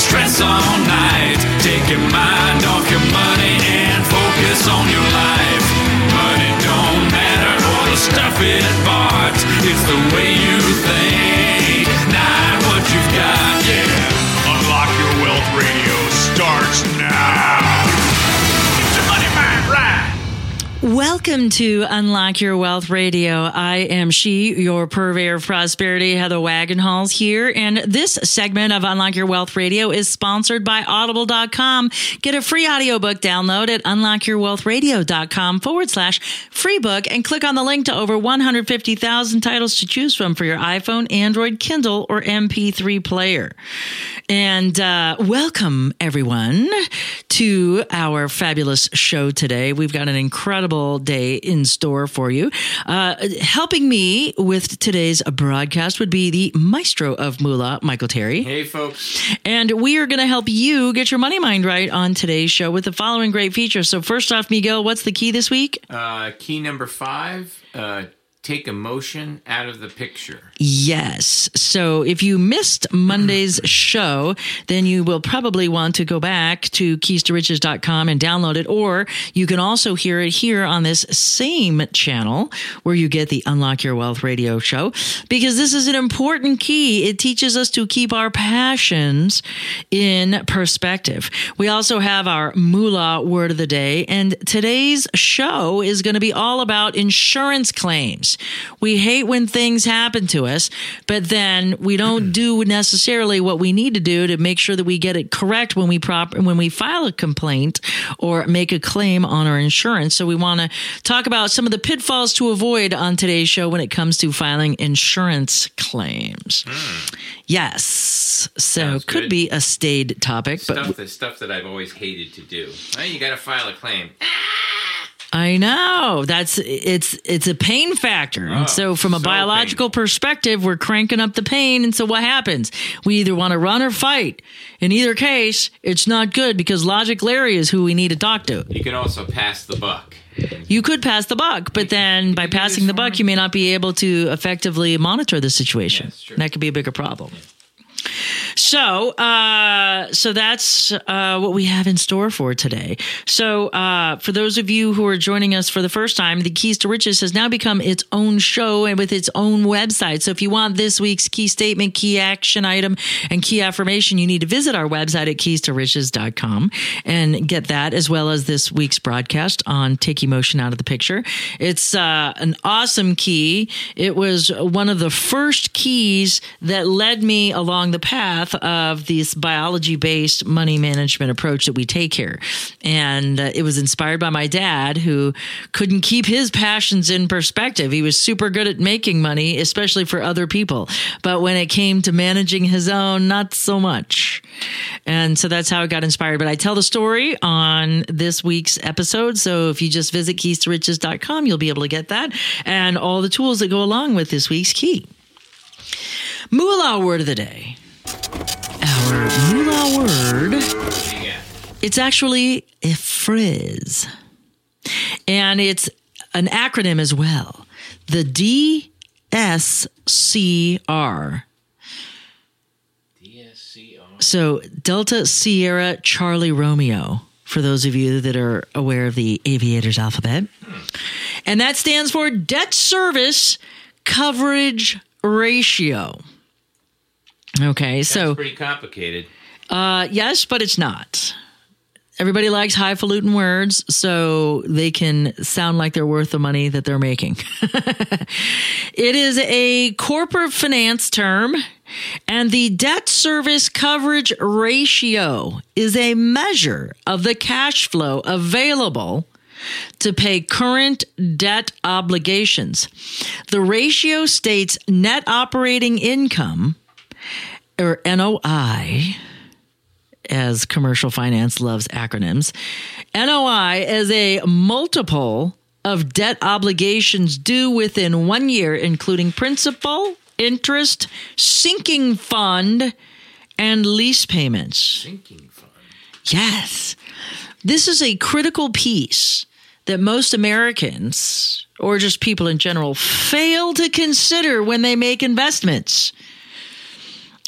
Stress all night. Take your mind off your money and focus on your life. Money don't matter or the stuff it bought. It's the way you think, Welcome to Unlock Your Wealth Radio. I am she, your purveyor of prosperity, Heather Wagenhals here. And this segment of Unlock Your Wealth Radio is sponsored by audible.com. Get a free audiobook download at unlockyourwealthradio.com forward slash free book and click on the link to over 150,000 titles to choose from for your iPhone, Android, Kindle, or MP3 player. And uh, welcome, everyone, to our fabulous show today. We've got an incredible day in store for you. Uh, helping me with today's broadcast would be the maestro of Moolah, Michael Terry. Hey, folks. And we are going to help you get your money mind right on today's show with the following great features. So, first off, Miguel, what's the key this week? Uh, key number five uh, take emotion out of the picture. Yes. So if you missed Monday's show, then you will probably want to go back to keys2riches.com and download it. Or you can also hear it here on this same channel where you get the Unlock Your Wealth radio show because this is an important key. It teaches us to keep our passions in perspective. We also have our moolah word of the day. And today's show is going to be all about insurance claims. We hate when things happen to us, but then we don't do necessarily what we need to do to make sure that we get it correct when we prop when we file a complaint or make a claim on our insurance. So we want to talk about some of the pitfalls to avoid on today's show when it comes to filing insurance claims. Hmm. Yes. So Sounds could good. be a stayed topic, but Stuff that stuff that I've always hated to do. Well, you got to file a claim. Ah! I know that's it's it's a pain factor, Oh, and so from a so biological perspective, we're cranking up the pain. And so what happens? We either want to run or fight. In either case, it's not good because Logic Larry is who we need to talk to. You can also pass the buck. You could pass the buck, but then by passing the buck, you may not be able to effectively monitor the situation. Yes, that could be a bigger problem. So, uh, so that's uh, what we have in store for today. So, uh, for those of you who are joining us for the first time, the Keys to Riches has now become its own show and with its own website. So, if you want this week's key statement, key action item, and key affirmation, you need to visit our website at keys2riches.com and get that as well as this week's broadcast on Take Emotion Out of the Picture. It's uh, an awesome key. It was one of the first keys that led me along the path of this biology based money management approach that we take here. And uh, it was inspired by my dad, who couldn't keep his passions in perspective. He was super good at making money, especially for other people. But when it came to managing his own, not so much. And so that's how I got inspired. But I tell the story on this week's episode. So if you just visit keys2riches.com, you'll be able to get that and all the tools that go along with this week's key. Moolah word of the day. Our moolah word. It's actually a phrase. And it's an acronym as well. The DSCR. DSCR. So Delta Sierra Charlie Romeo, for those of you that are aware of the aviator's alphabet. Hmm. And that stands for Debt Service Coverage Ratio. Okay, so pretty complicated. uh, yes, but it's not. Everybody likes highfalutin words, so they can sound like they're worth the money that they're making. it is a corporate finance term, and the debt service coverage ratio is a measure of the cash flow available to pay current debt obligations. The ratio states net operating income or NOI, as commercial finance loves acronyms, NOI is a multiple of debt obligations due within one year, including principal, interest, sinking fund, and lease payments. Sinking fund. Yes. This is a critical piece that most Americans, or just people in general, fail to consider when they make investments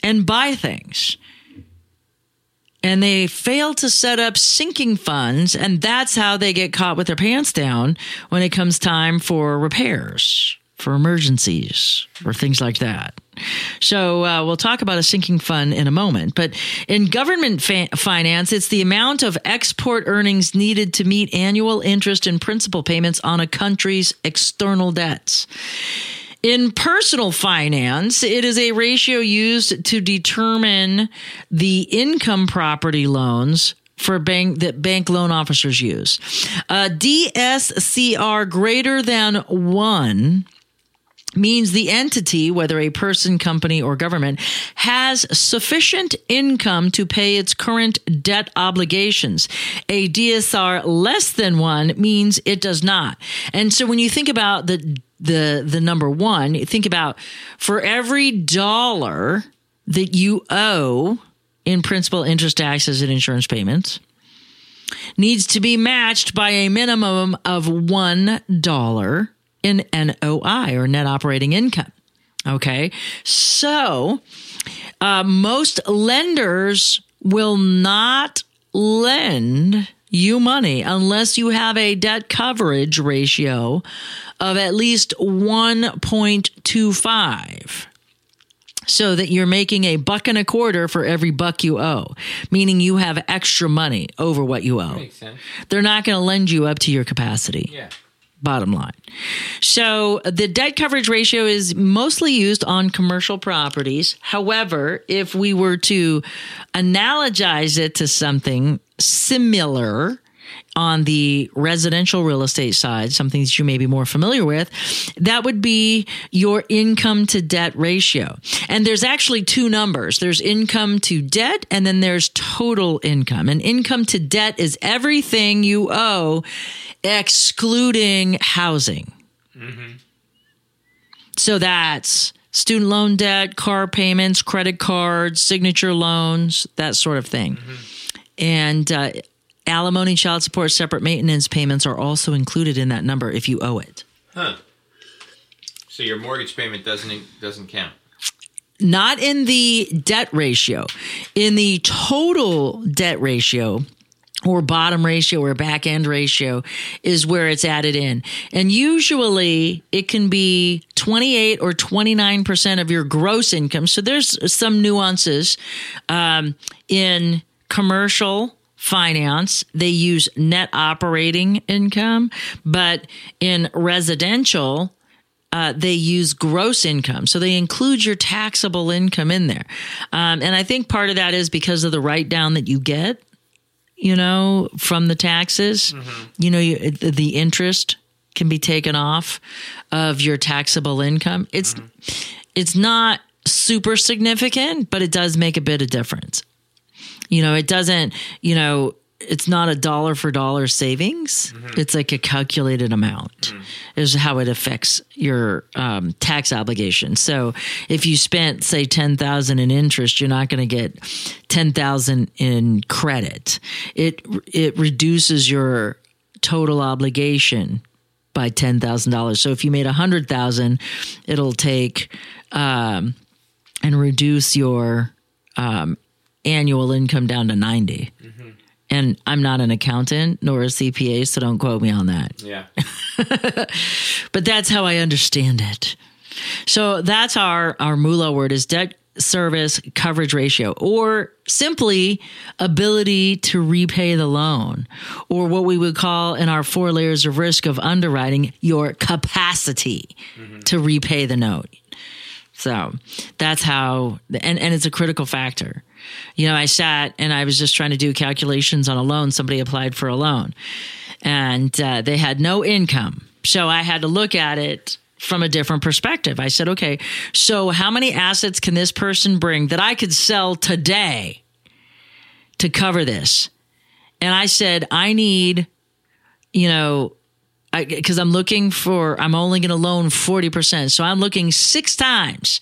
and buy things. And they fail to set up sinking funds, and that's how they get caught with their pants down when it comes time for repairs, for emergencies, or things like that. So uh, we'll talk about a sinking fund in a moment. But in government fa- finance, it's the amount of export earnings needed to meet annual interest and principal payments on a country's external debts. In personal finance, it is a ratio used to determine the income property loans for bank that bank loan officers use. Uh, a DSCR greater than one means the entity, whether a person, company, or government, has sufficient income to pay its current debt obligations. A DSR less than one means it does not. And so when you think about the the the number one, think about for every dollar that you owe in principal, interest, taxes, and insurance payments needs to be matched by a minimum of one dollar in NOI or net operating income. Okay. So uh, most lenders will not lend you money unless you have a debt coverage ratio of at least 1.25 so that you're making a buck and a quarter for every buck you owe, meaning you have extra money over what you owe. They're not going to lend you up to your capacity Yeah. bottom line. So the debt coverage ratio is mostly used on commercial properties. However, if we were to analogize it to something similar on the residential real estate side, something that you may be more familiar with, that would be your income to debt ratio. And there's actually two numbers. There's income to debt and then there's total income. And income to debt is everything you owe excluding housing. Mm-hmm. So that's student loan debt, car payments, credit cards, signature loans, that sort of thing. Mm-hmm. And uh, alimony, child support, separate maintenance payments are also included in that number if you owe it. Huh. So your mortgage payment doesn't doesn't count. Not in the debt ratio, in the total debt ratio or bottom ratio or back end ratio is where it's added in. And usually it can be 28 or 29% of your gross income. So there's some nuances um, in commercial finance. They use net operating income, but in residential, uh, they use gross income. So they include your taxable income in there. Um, and I think part of that is because of the write down that you get, you know, from the taxes. You know, you, the, the interest can be taken off of your taxable income. It's it's not super significant, but it does make a bit of difference. You know, it doesn't, you know, it's not a dollar for dollar savings. It's like a calculated amount is how it affects your um, tax obligation. So if you spent say 10,000 in interest, you're not going to get 10,000 in credit. It it reduces your total obligation by $10,000. So if you made 100,000, it'll take um, and reduce your um, annual income down to 90. Mm-hmm. And I'm not an accountant nor a CPA, so don't quote me on that. Yeah. But that's how I understand it. So that's our our moolah word is debt service coverage ratio or simply ability to repay the loan or what we would call in our four layers of risk of underwriting your capacity mm-hmm. to repay the note. So that's how, and, and it's a critical factor. You know, I sat and I was just trying to do calculations on a loan. Somebody applied for a loan and uh, they had no income. So I had to look at it from a different perspective. I said, okay, so how many assets can this person bring that I could sell today to cover this? And I said, I need, you know, because I'm looking for, I'm only going to loan 40%. So I'm looking six times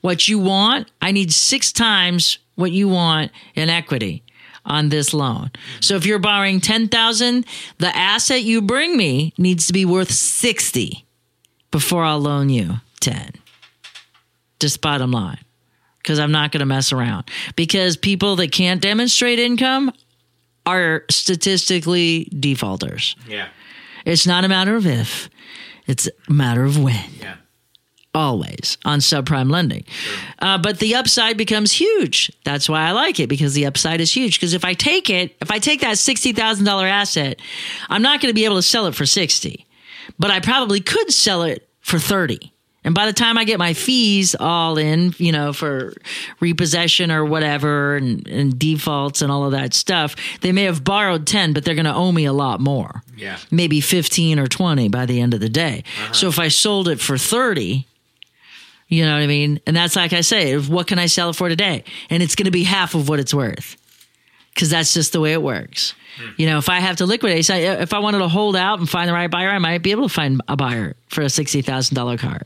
what you want. I need six times what you want in equity on this loan. So if you're borrowing 10,000, the asset you bring me needs to be worth 60 before I'll loan you 10. Just bottom line. Because I'm not going to mess around. Because people that can't demonstrate income are statistically defaulters. Yeah. It's not a matter of if, it's a matter of when. Yeah. Always on subprime lending. Uh, but the upside becomes huge. That's why I like it because the upside is huge. Because if I take it, if I take that $60,000 asset, I'm not going to be able to sell it for 60, but I probably could sell it for 30. And by the time I get my fees all in, you know, for repossession or whatever and, and defaults and all of that stuff, they may have borrowed 10, but they're going to owe me a lot more. Yeah. Maybe 15 or 20 by the end of the day. So if I sold it for 30, you know what I mean? And that's like I say, what can I sell it for today? And it's going to be half of what it's worth because that's just the way it works. You know, if I have to liquidate, if I wanted to hold out and find the right buyer, I might be able to find a buyer for a sixty thousand dollar car.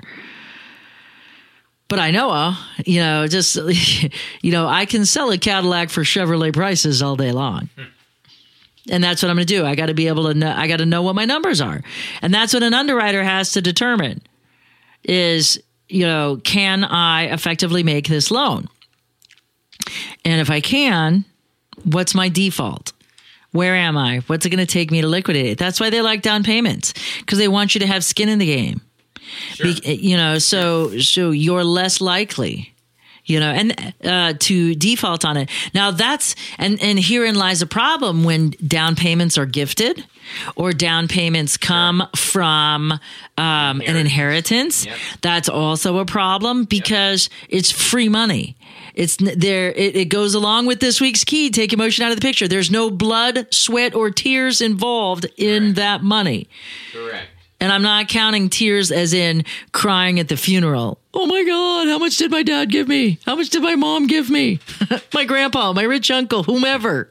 But I know, uh, you know, just you know, I can sell a Cadillac for Chevrolet prices all day long. And that's what I'm going to do. I got to be able to know. I got to know what my numbers are, and that's what an underwriter has to determine. Is you know, can I effectively make this loan? And if I can, what's my default? Where am I? What's it going to take me to liquidate it? That's why they like down payments because they want you to have skin in the game. Be, you know, so so you're less likely, you know, and uh, to default on it. Now that's and and herein lies a problem when down payments are gifted or down payments come from um, an inheritance. Yep. That's also a problem because it's free money. It's there. It, it goes along with this week's key. Take emotion out of the picture. There's no blood, sweat, or tears involved in Correct. that money. Correct. And I'm not counting tears as in crying at the funeral. Oh my God, how much did my dad give me? How much did my mom give me? my grandpa, my rich uncle, whomever.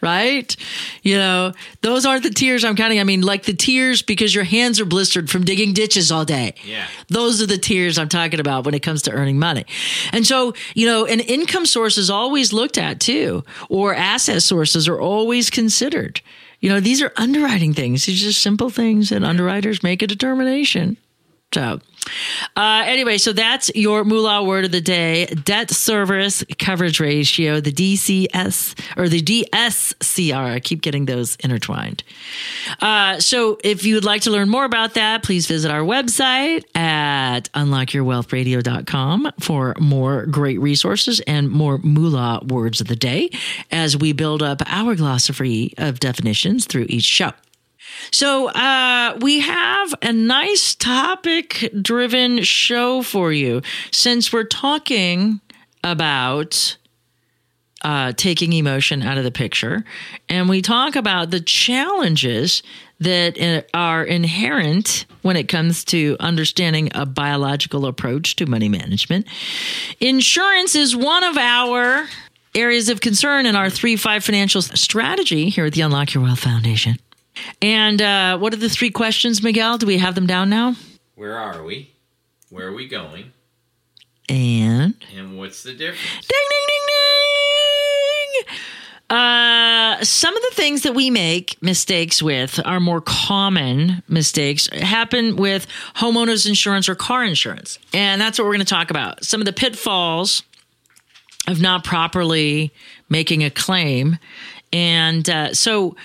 Right? You know, those aren't the tears I'm counting. I mean, like the tears because your hands are blistered from digging ditches all day. Yeah. Those are the tears I'm talking about when it comes to earning money. And so, you know, an income source is always looked at too, or asset sources are always considered. You know, these are underwriting things. These are just simple things that underwriters make a determination. So, uh, anyway, so that's your moolah word of the day: debt service coverage ratio, the DCS or the DSCR. I keep getting those intertwined. Uh, so, if you would like to learn more about that, please visit our website at unlockyourwealthradio.com for more great resources and more moolah words of the day as we build up our glossary of definitions through each show. So, uh, we have a nice topic driven show for you since we're talking about uh, taking emotion out of the picture. And we talk about the challenges that uh, are inherent when it comes to understanding a biological approach to money management. Insurance is one of our areas of concern in our 3 5 financial strategy here at the Unlock Your Wealth Foundation. And uh, what are the three questions, Miguel? Do we have them down now? Where are we? Where are we going? And And what's the difference? Ding, ding, ding, ding. Uh, some of the things that we make mistakes with are more common mistakes happen with homeowners insurance or car insurance. And that's what we're going to talk about. Some of the pitfalls of not properly making a claim. And uh, so,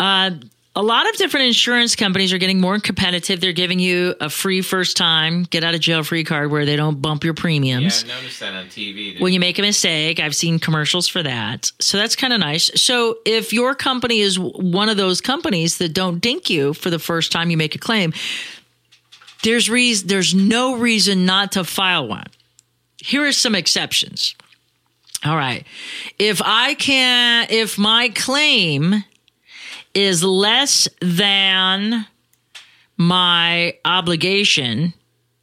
uh, a lot of different insurance companies are getting more competitive. They're giving you a free first time get out of jail free card where they don't bump your premiums. Yeah, I noticed that on TV. when you make a mistake. I've seen commercials for that. So that's kind of nice. So if your company is one of those companies that don't dink you for the first time you make a claim, there's reason there's no reason not to file one. Here are some exceptions. All right. If I can if my claim is less than my obligation,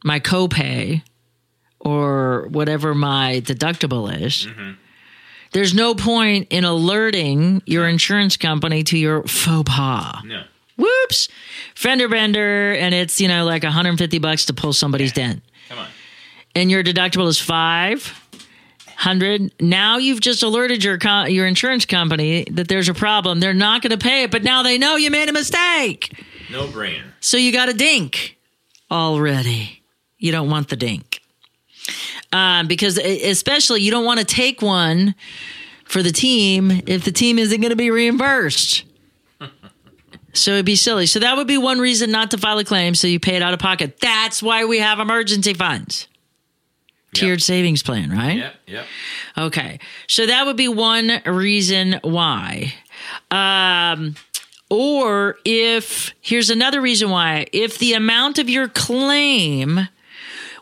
my copay or whatever my deductible is, mm-hmm. there's no point in alerting your insurance company to your faux pas. No. Whoops, fender bender, and it's you know like 150 bucks to pull somebody's dent, Come on. and your deductible is five hundred. Now you've just alerted your co- your insurance company that there's a problem. They're not going to pay it, but now they know you made a mistake. No brainer. So you got a dink already. You don't want the dink. Um, because especially you don't want to take one for the team if the team isn't going to be reimbursed. So it'd be silly. So that would be one reason not to file a claim. So you pay it out of pocket. That's why we have emergency funds. Tiered savings plan, right? Yep. Yep. Okay. So that would be one reason why. Um, or if, here's another reason why. If the amount of your claim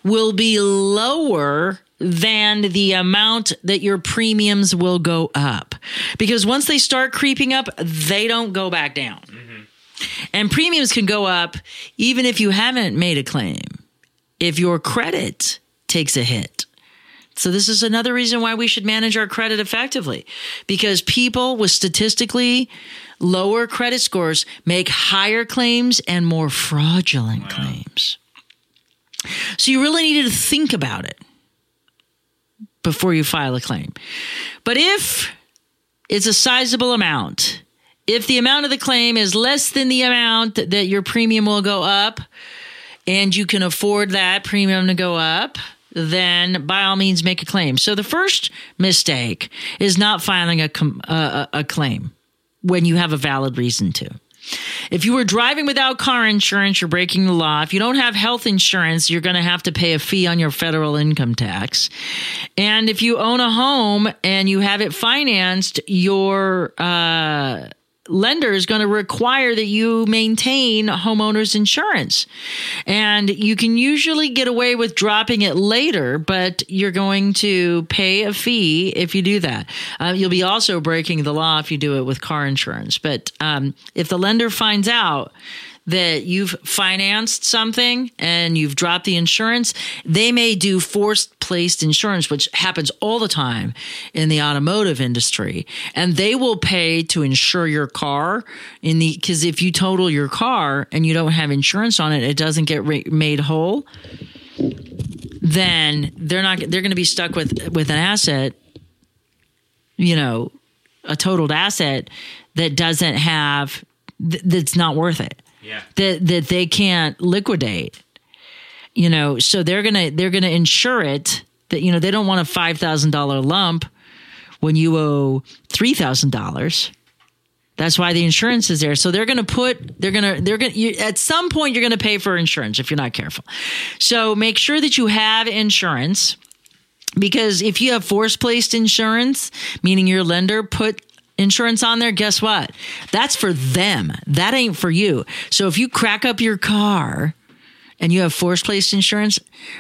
will be lower than the amount that your premiums will go up. Because once they start creeping up, they don't go back down. And premiums can go up even if you haven't made a claim, if your credit takes a hit. So this is another reason why we should manage our credit effectively because people with statistically lower credit scores make higher claims and more fraudulent claims. So you really need to think about it before you file a claim. But if it's a sizable amount, if the amount of the claim is less than the amount that, that your premium will go up and you can afford that premium to go up, then by all means make a claim. So the first mistake is not filing a, a claim when you have a valid reason to. If you were driving without car insurance, you're breaking the law. If you don't have health insurance, you're going to have to pay a fee on your federal income tax. And if you own a home and you have it financed, your uh, lender is going to require that you maintain homeowners insurance. And you can usually get away with dropping it later, but you're going to pay a fee if you do that. Uh, you'll be also breaking the law if you do it with car insurance. But um, if the lender finds out, that you've financed something and you've dropped the insurance, they may do forced placed insurance, which happens all the time in the automotive industry. And they will pay to insure your car in the, because if you total your car and you don't have insurance on it, it doesn't get ra- made whole. Then they're not, they're going to be stuck with, with an asset, you know, a totaled asset that doesn't have, that's not worth it Yeah. that that they can't liquidate. You know, so they're gonna they're gonna insure it that you know they don't want a five thousand dollar lump when you owe three thousand dollars. That's why the insurance is there. So they're going to put, they're going to, they're going to, at some point, you're going to pay for insurance if you're not careful. So make sure that you have insurance because if you have force placed insurance, meaning your lender put insurance on there, guess what? That's for them. That ain't for you. So if you crack up your car and you have force placed insurance,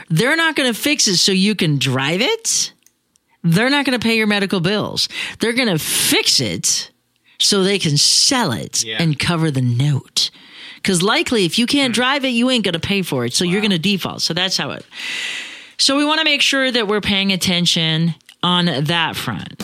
they're not going to fix it so you can drive it. They're not going to pay your medical bills. They're going to fix it so they can sell it Yeah. and cover the note. Because likely, if you can't hmm. drive it, you ain't going to pay for it. So you're going to default. So that's how it. So we want to make sure that we're paying attention on that front.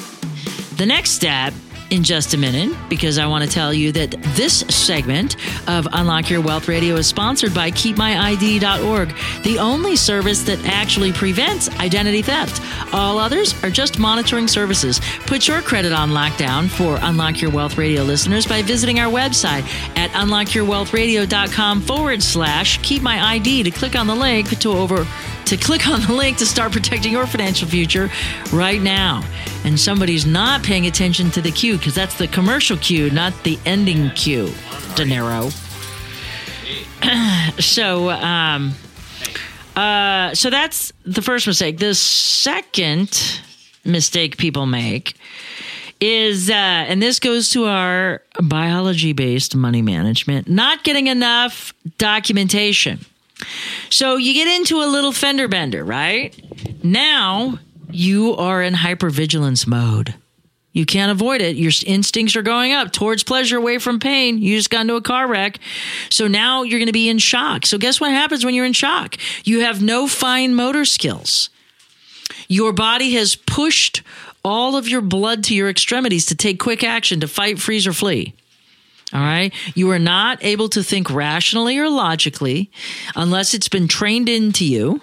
The next step in just a minute, because I want to tell you that this segment of Unlock Your Wealth Radio is sponsored by KeepMyID.org, the only service that actually prevents identity theft. All others are just monitoring services. Put your credit on lockdown for Unlock Your Wealth Radio listeners by visiting our website at unlockyourwealthradio.com forward slash keep my ID to click on the link to over to click on the link to start protecting your financial future right now. And somebody's not paying attention to the cue because that's the commercial cue, not the ending cue. De Niro. so, um, uh, so that's the first mistake. The second mistake people make is, uh, and this goes to our biology based money management, not getting enough documentation. So you get into a little fender bender, right? Now you are in hypervigilance mode. You can't avoid it. Your instincts are going up towards pleasure, away from pain. You just got into a car wreck. So now you're going to be in shock. So, guess what happens when you're in shock? You have no fine motor skills. Your body has pushed all of your blood to your extremities to take quick action to fight, freeze, or flee. All right. You are not able to think rationally or logically unless it's been trained into you.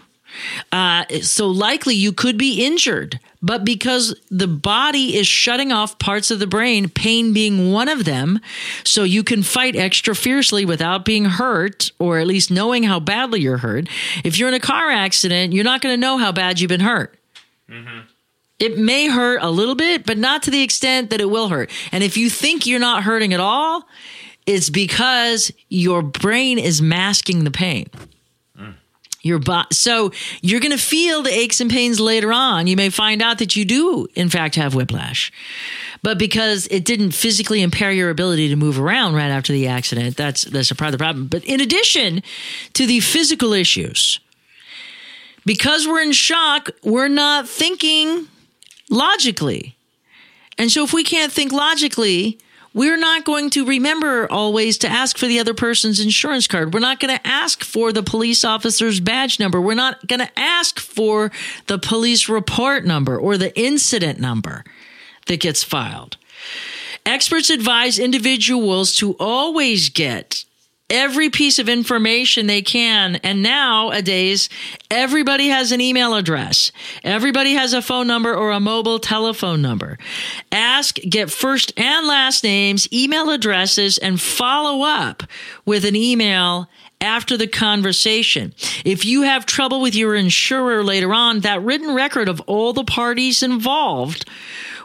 Uh, so likely you could be injured, but because the body is shutting off parts of the brain, pain being one of them, so you can fight extra fiercely without being hurt or at least knowing how badly you're hurt. If you're in a car accident, you're not going to know how bad you've been hurt. It may hurt a little bit, but not to the extent that it will hurt. And if you think you're not hurting at all, it's because your brain is masking the pain. Mm. Your bo- so you're going to feel the aches and pains later on. You may find out that you do, in fact, have whiplash, but because it didn't physically impair your ability to move around right after the accident, that's that's a part of the problem. But in addition to the physical issues, because we're in shock, we're not thinking logically. And so if we can't think logically, we're not going to remember always to ask for the other person's insurance card. We're not going to ask for the police officer's badge number. We're not going to ask for the police report number or the incident number that gets filed. Experts advise individuals to always get every piece of information they can. And nowadays, everybody has an email address. Everybody has a phone number or a mobile telephone number. Ask, get first and last names, email addresses, and follow up with an email after the conversation. If you have trouble with your insurer later on, that written record of all the parties involved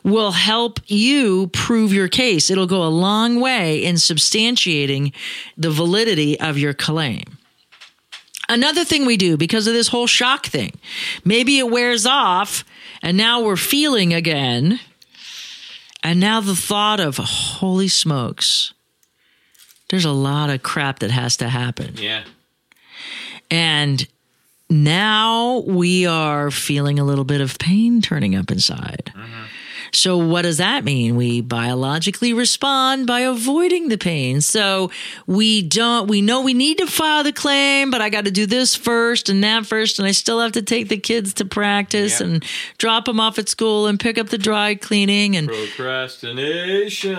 will help you prove your case. It'll go a long way in substantiating the validity of your claim. Another thing we do because of this whole shock thing, maybe it wears off and now we're feeling again. And now the thought of, holy smokes, there's a lot of crap that has to happen. Yeah. And now we are feeling a little bit of pain turning up inside. Mm-hmm. So, what does that mean? We biologically respond by avoiding the pain. So, we don't, we know we need to file the claim, but I got to do this first and that first. And I still have to take the kids to practice and drop them off at school and pick up the dry cleaning and Procrastination.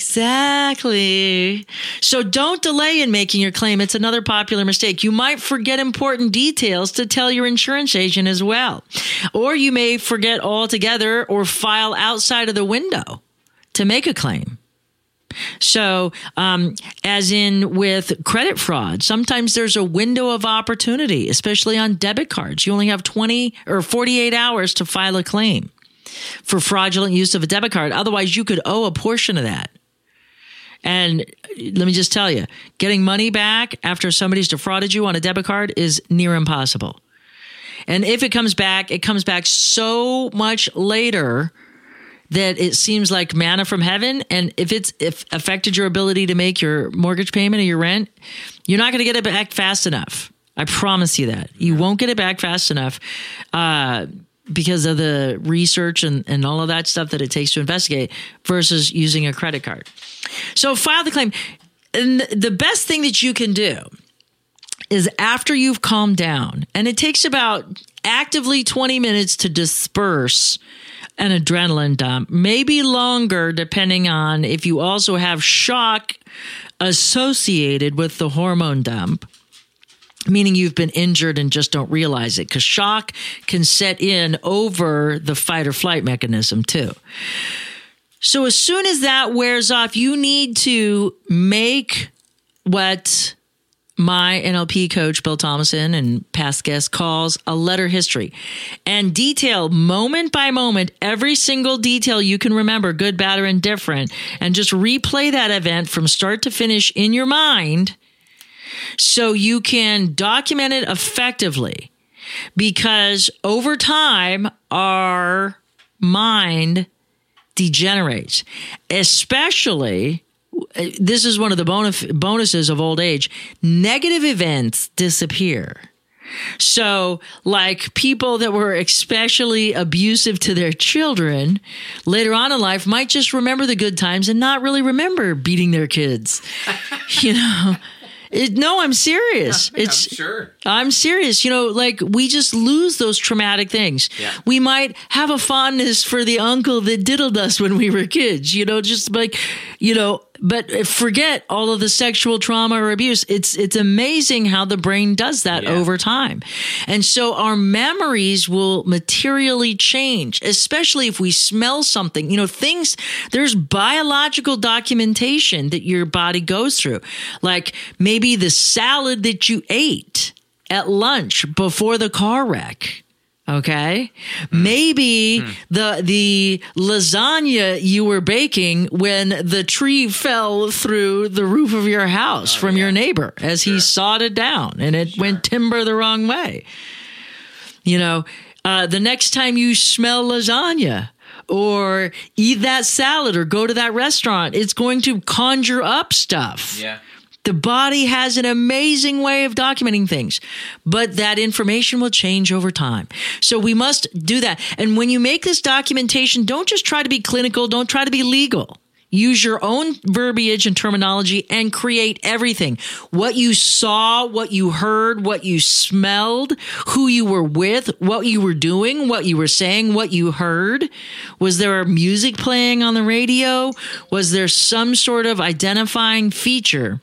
Exactly. So don't delay in making your claim. It's another popular mistake. You might forget important details to tell your insurance agent as well. Or you may forget altogether or file outside of the window to make a claim. So, um, as in with credit fraud, sometimes there's a window of opportunity, especially on debit cards. You only have 20 or 48 hours to file a claim for fraudulent use of a debit card. Otherwise, you could owe a portion of that. And let me just tell you, getting money back after somebody's defrauded you on a debit card is near impossible. And if it comes back, it comes back so much later that it seems like manna from heaven. And if it's if affected your ability to make your mortgage payment or your rent, you're not going to get it back fast enough. I promise you that. You won't get it back fast enough uh, because of the research and, and all of that stuff that it takes to investigate versus using a credit card. So file the claim. And the best thing that you can do is after you've calmed down, and it takes about actively 20 minutes to disperse an adrenaline dump, maybe longer, depending on if you also have shock associated with the hormone dump. Meaning you've been injured and just don't realize it because shock can set in over the fight or flight mechanism too. So as soon as that wears off, you need to make what my NLP coach, Bill Thomason, and past guest calls a letter history and detail moment by moment every single detail you can remember, good, bad, or indifferent, and just replay that event from start to finish in your mind so you can document it effectively. Because over time, our mind degenerates, especially Uh, this is one of the bonus, bonuses of old age. Negative events disappear. So, like people that were especially abusive to their children later on in life might just remember the good times and not really remember beating their kids. you know, it, no, I'm serious. It's sure. I'm serious. You know, like we just lose those traumatic things. Yeah. We might have a fondness for the uncle that diddled us when we were kids, you know, just like, you know, but forget all of the sexual trauma or abuse. It's it's amazing how the brain does that Yeah. over time. And so our memories will materially change, especially if we smell something. You know, things there's biological documentation that your body goes through. Like maybe the salad that you ate at lunch before the car wreck. Okay. Maybe the the lasagna you were baking when the tree fell through the roof of your house from your neighbor as he sawed it down and it went timber the wrong way. You know, uh, the next time you smell lasagna or eat that salad or go to that restaurant, it's going to conjure up stuff. Yeah. The body has an amazing way of documenting things, but that information will change over time. So we must do that. And when you make this documentation, don't just try to be clinical, don't try to be legal. Use your own verbiage and terminology and create everything. What you saw, what you heard, what you smelled, who you were with, what you were doing, what you were saying, what you heard. Was there music playing on the radio? Was there some sort of identifying feature?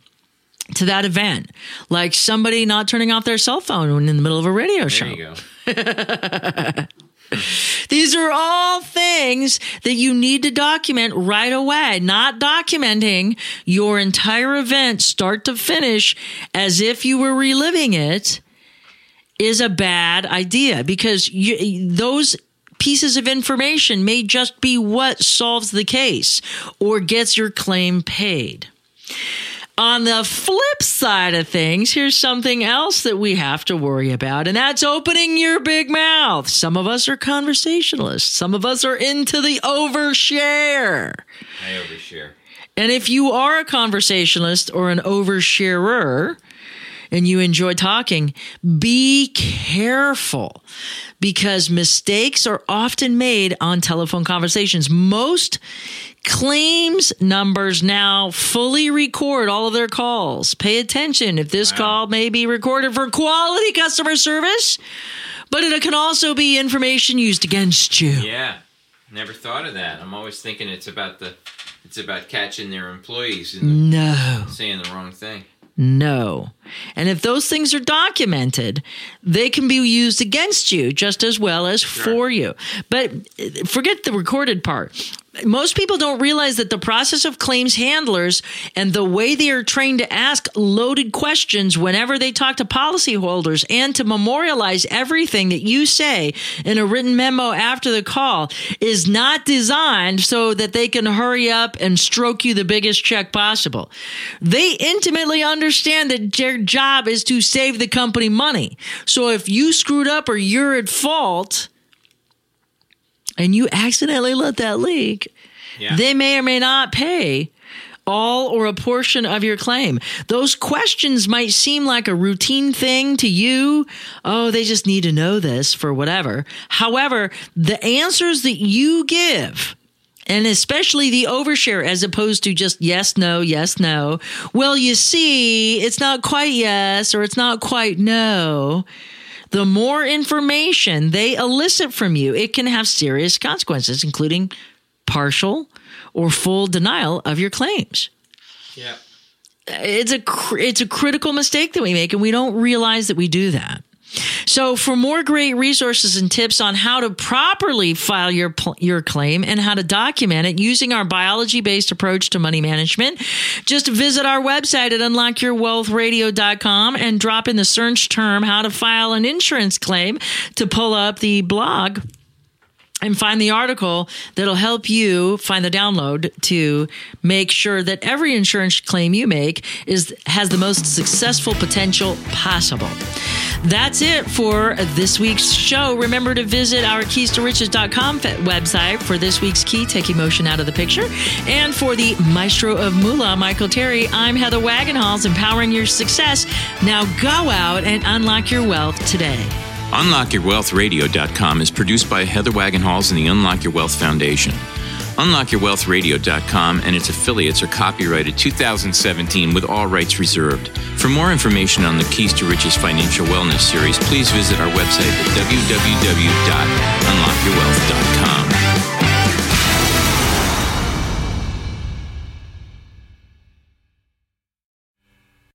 To that event, like somebody not turning off their cell phone when in the middle of a radio show. There you go. These are all things that you need to document right away, not documenting your entire event start to finish as if you were reliving it is a bad idea because you, those pieces of information may just be what solves the case or gets your claim paid. On the flip side of things, here's something else that we have to worry about, and that's opening your big mouth. Some of us are conversationalists, some of us are into the overshare. I overshare. And if you are a conversationalist or an oversharer and you enjoy talking, be careful because mistakes are often made on telephone conversations. Most claims numbers now fully record all of their calls. Pay attention if this call may be recorded for quality customer service, but it can also be information used against you. Yeah. Never thought of that. I'm always thinking it's about the it's about catching their employees and No. saying the wrong thing. No. And if those things are documented, they can be used against you just as well as for you. But uh, forget the recorded part. Most people don't realize that the process of claims handlers and the way they are trained to ask loaded questions whenever they talk to policyholders and to memorialize everything that you say in a written memo after the call is not designed so that they can hurry up and stroke you the biggest check possible. They intimately understand that their job is to save the company money. So if you screwed up or you're at fault, and you accidentally let that leak, Yeah. they may or may not pay all or a portion of your claim. Those questions might seem like a routine thing to you. Oh, they just need to know this for whatever. However, the answers that you give and especially the overshare as opposed to just yes, no, yes, no. Well, you see, it's not quite yes or it's not quite no. The more information they elicit from you, it can have serious consequences, including partial or full denial of your claims. yeah. It's a it's a critical mistake that we make, and we don't realize that we do that. So, for more great resources and tips on how to properly file your your claim and how to document it using our biology based approach to money management, just visit our website at unlockyourwealthradio.com and drop in the search term "how to file an insurance claim" to pull up the blog and find the article that'll help you find the download to make sure that every insurance claim you make is has the most successful potential possible. That's it for this week's show. Remember to visit our keys to riches.com website for this week's key, take emotion out of the picture. And for the maestro of moolah, Michael Terry, I'm Heather Wagenhals, empowering your success. Now go out and unlock your wealth today. UnlockYourWealthRadio.com is produced by Heather Wagenhals and the Unlock Your Wealth Foundation. UnlockYourWealthRadio.com and its affiliates are copyrighted 2017 with all rights reserved. For more information on the Keys to Riches Financial Wellness series, please visit our website at www.unlockyourwealth.com.